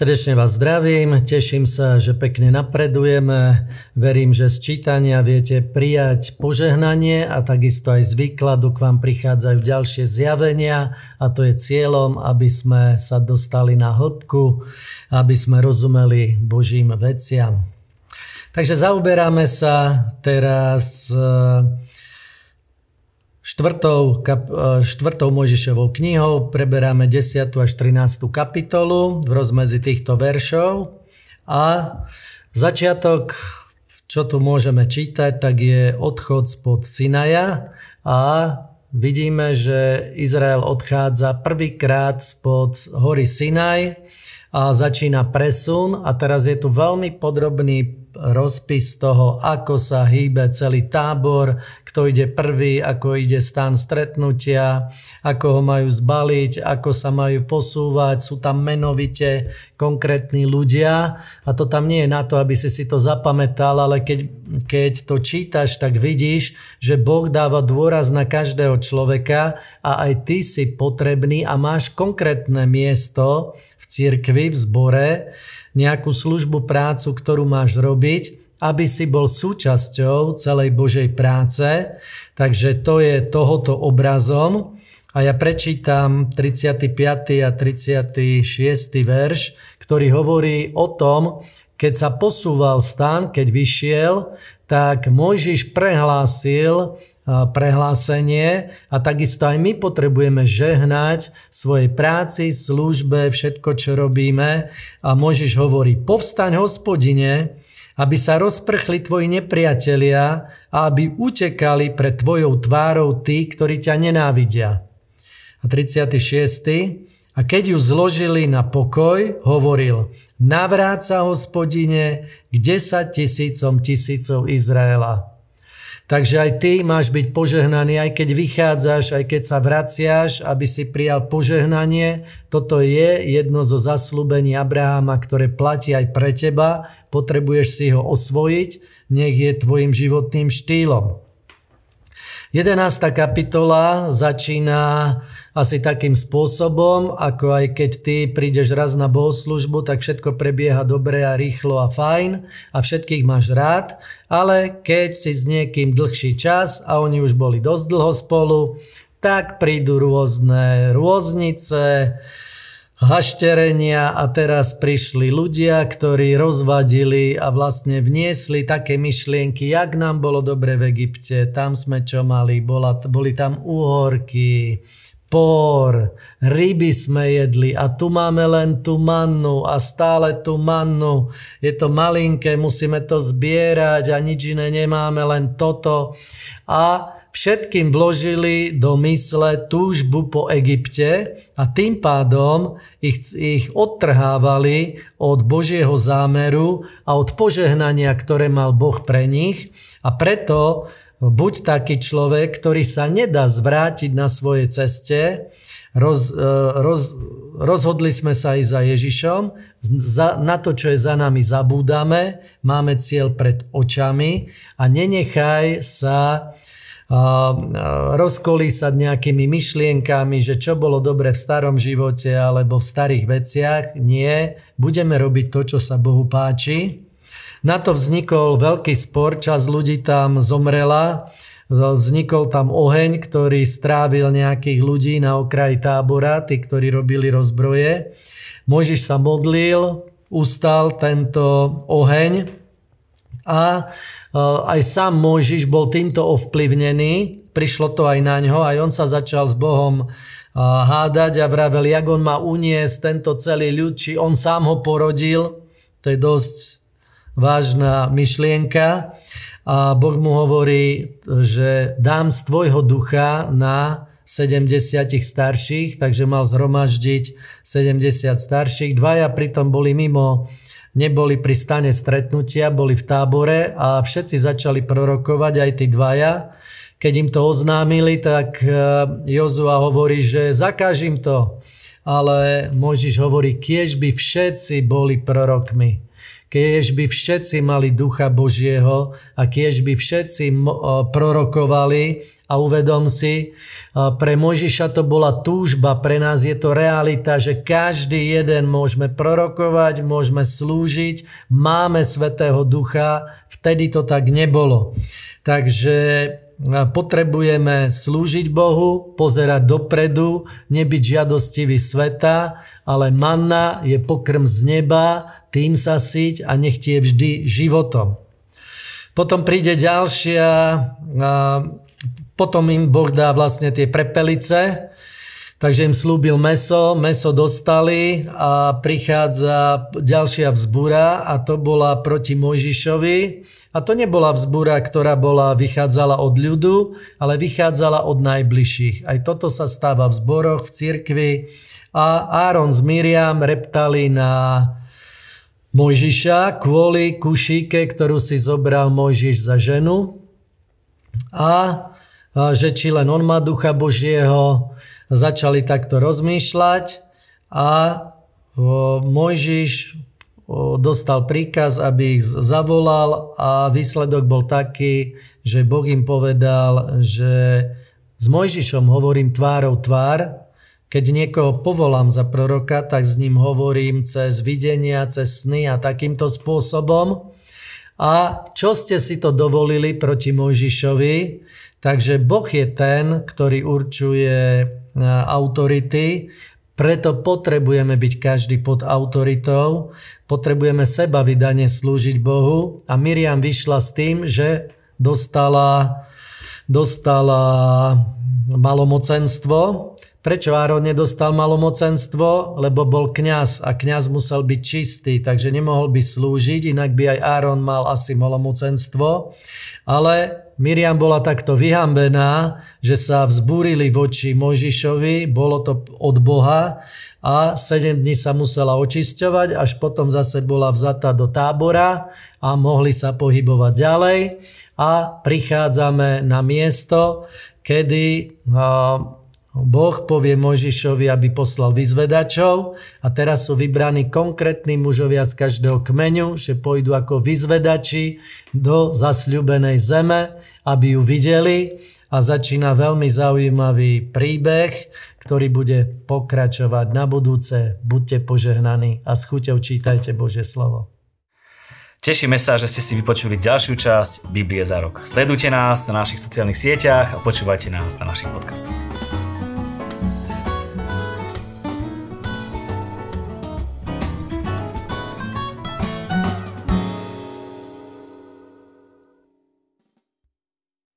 Srdečne vás zdravím, teším sa, že pekne napredujeme. Verím, že z čítania viete prijať požehnanie a takisto aj z výkladu k vám prichádzajú ďalšie zjavenia a to je cieľom, aby sme sa dostali na hĺbku, aby sme rozumeli Božím veciam. Takže zaoberáme sa teraz štvrtou, kap, e, štvrtou Mojžišovou knihou preberáme 10. až 13. kapitolu v rozmedzi týchto veršov a začiatok, čo tu môžeme čítať, tak je odchod spod Sinaja a vidíme, že Izrael odchádza prvýkrát spod hory Sinaj a začína presun a teraz je tu veľmi podrobný rozpis toho, ako sa hýbe celý tábor, kto ide prvý, ako ide stan stretnutia, ako ho majú zbaliť, ako sa majú posúvať. Sú tam menovite konkrétni ľudia a to tam nie je na to, aby si si to zapamätal, ale keď, keď to čítaš, tak vidíš, že Boh dáva dôraz na každého človeka a aj ty si potrebný a máš konkrétne miesto v cirkvi, v zbore, nejakú službu, prácu, ktorú máš robiť, aby si bol súčasťou celej Božej práce. Takže to je tohoto obrazom. A ja prečítam 35. a 36. verš, ktorý hovorí o tom, keď sa posúval stan, keď vyšiel, tak Mojžiš prehlásil prehlásenie a takisto aj my potrebujeme žehnať svojej práci, službe, všetko, čo robíme. A Mojžiš hovorí, povstaň hospodine, aby sa rozprchli tvoji nepriatelia a aby utekali pred tvojou tvárou tí, ktorí ťa nenávidia. A 36. A keď ju zložili na pokoj, hovoril, navráca hospodine k 10 tisícom tisícov Izraela. Takže aj ty máš byť požehnaný, aj keď vychádzaš, aj keď sa vraciaš, aby si prijal požehnanie. Toto je jedno zo zaslúbení Abrahama, ktoré platí aj pre teba. Potrebuješ si ho osvojiť, nech je tvojim životným štýlom. 11. kapitola začína asi takým spôsobom, ako aj keď ty prídeš raz na bohoslužbu, tak všetko prebieha dobre a rýchlo a fajn a všetkých máš rád, ale keď si s niekým dlhší čas a oni už boli dosť dlho spolu, tak prídu rôzne rôznice, hašterenia a teraz prišli ľudia, ktorí rozvadili a vlastne vniesli také myšlienky, jak nám bolo dobre v Egypte, tam sme čo mali, bola, boli tam úhorky, por, ryby sme jedli a tu máme len tú mannu a stále tú mannu. Je to malinké, musíme to zbierať a nič iné nemáme, len toto. A všetkým vložili do mysle túžbu po Egypte a tým pádom ich, ich odtrhávali od Božieho zámeru a od požehnania, ktoré mal Boh pre nich. A preto buď taký človek, ktorý sa nedá zvrátiť na svojej ceste, roz, e, roz, rozhodli sme sa ísť za Ježišom, za, na to, čo je za nami, zabúdame, máme cieľ pred očami a nenechaj sa rozkolísať nejakými myšlienkami, že čo bolo dobre v starom živote alebo v starých veciach. Nie, budeme robiť to, čo sa Bohu páči. Na to vznikol veľký spor, čas ľudí tam zomrela, vznikol tam oheň, ktorý strávil nejakých ľudí na okraji tábora, tí, ktorí robili rozbroje. Mojžiš sa modlil, ustal tento oheň a aj sám Mojžiš bol týmto ovplyvnený, prišlo to aj na ňo, aj on sa začal s Bohom hádať a vravel, jak on má uniesť tento celý ľud, či on sám ho porodil. To je dosť vážna myšlienka. A Boh mu hovorí, že dám z tvojho ducha na 70 starších, takže mal zhromaždiť 70 starších. Dvaja pritom boli mimo neboli pri stane stretnutia, boli v tábore a všetci začali prorokovať, aj tí dvaja. Keď im to oznámili, tak e, Jozua hovorí, že zakážim to. Ale Mojžiš hovorí, kiež by všetci boli prorokmi. Kiež by všetci mali ducha Božieho a kiež by všetci prorokovali a uvedom si, pre Mojžiša to bola túžba, pre nás je to realita, že každý jeden môžeme prorokovať, môžeme slúžiť, máme Svetého Ducha, vtedy to tak nebolo. Takže potrebujeme slúžiť Bohu, pozerať dopredu, nebyť žiadostivý sveta, ale manna je pokrm z neba, tým sa síť a nech ti vždy životom. Potom príde ďalšia, potom im Boh dá vlastne tie prepelice, Takže im slúbil meso, meso dostali a prichádza ďalšia vzbúra a to bola proti Mojžišovi. A to nebola vzbúra, ktorá bola, vychádzala od ľudu, ale vychádzala od najbližších. Aj toto sa stáva v zboroch, v cirkvi. A Áron s Miriam reptali na Mojžiša kvôli kušíke, ktorú si zobral Mojžiš za ženu. A že či len on má ducha Božieho, začali takto rozmýšľať a Mojžiš dostal príkaz, aby ich zavolal a výsledok bol taký, že Boh im povedal, že s Mojžišom hovorím tvárou tvár, keď niekoho povolám za proroka, tak s ním hovorím cez videnia, cez sny a takýmto spôsobom. A čo ste si to dovolili proti Mojžišovi? Takže Boh je ten, ktorý určuje autority, preto potrebujeme byť každý pod autoritou, potrebujeme seba vydane slúžiť Bohu. A Miriam vyšla s tým, že dostala, dostala malomocenstvo. Prečo Áron nedostal malomocenstvo? Lebo bol kňaz a kňaz musel byť čistý, takže nemohol by slúžiť, inak by aj Áron mal asi malomocenstvo. Ale Miriam bola takto vyhambená, že sa vzbúrili voči Mojžišovi, bolo to od Boha a 7 dní sa musela očisťovať, až potom zase bola vzatá do tábora a mohli sa pohybovať ďalej. A prichádzame na miesto, kedy Boh povie Mojžišovi, aby poslal vyzvedačov a teraz sú vybraní konkrétni mužovia z každého kmeňu, že pôjdu ako vyzvedači do zasľubenej zeme, aby ju videli a začína veľmi zaujímavý príbeh, ktorý bude pokračovať na budúce. Buďte požehnaní a s chuťou čítajte Bože slovo. Tešíme sa, že ste si vypočuli ďalšiu časť Biblie za rok. Sledujte nás na našich sociálnych sieťach a počúvajte nás na našich podcastoch.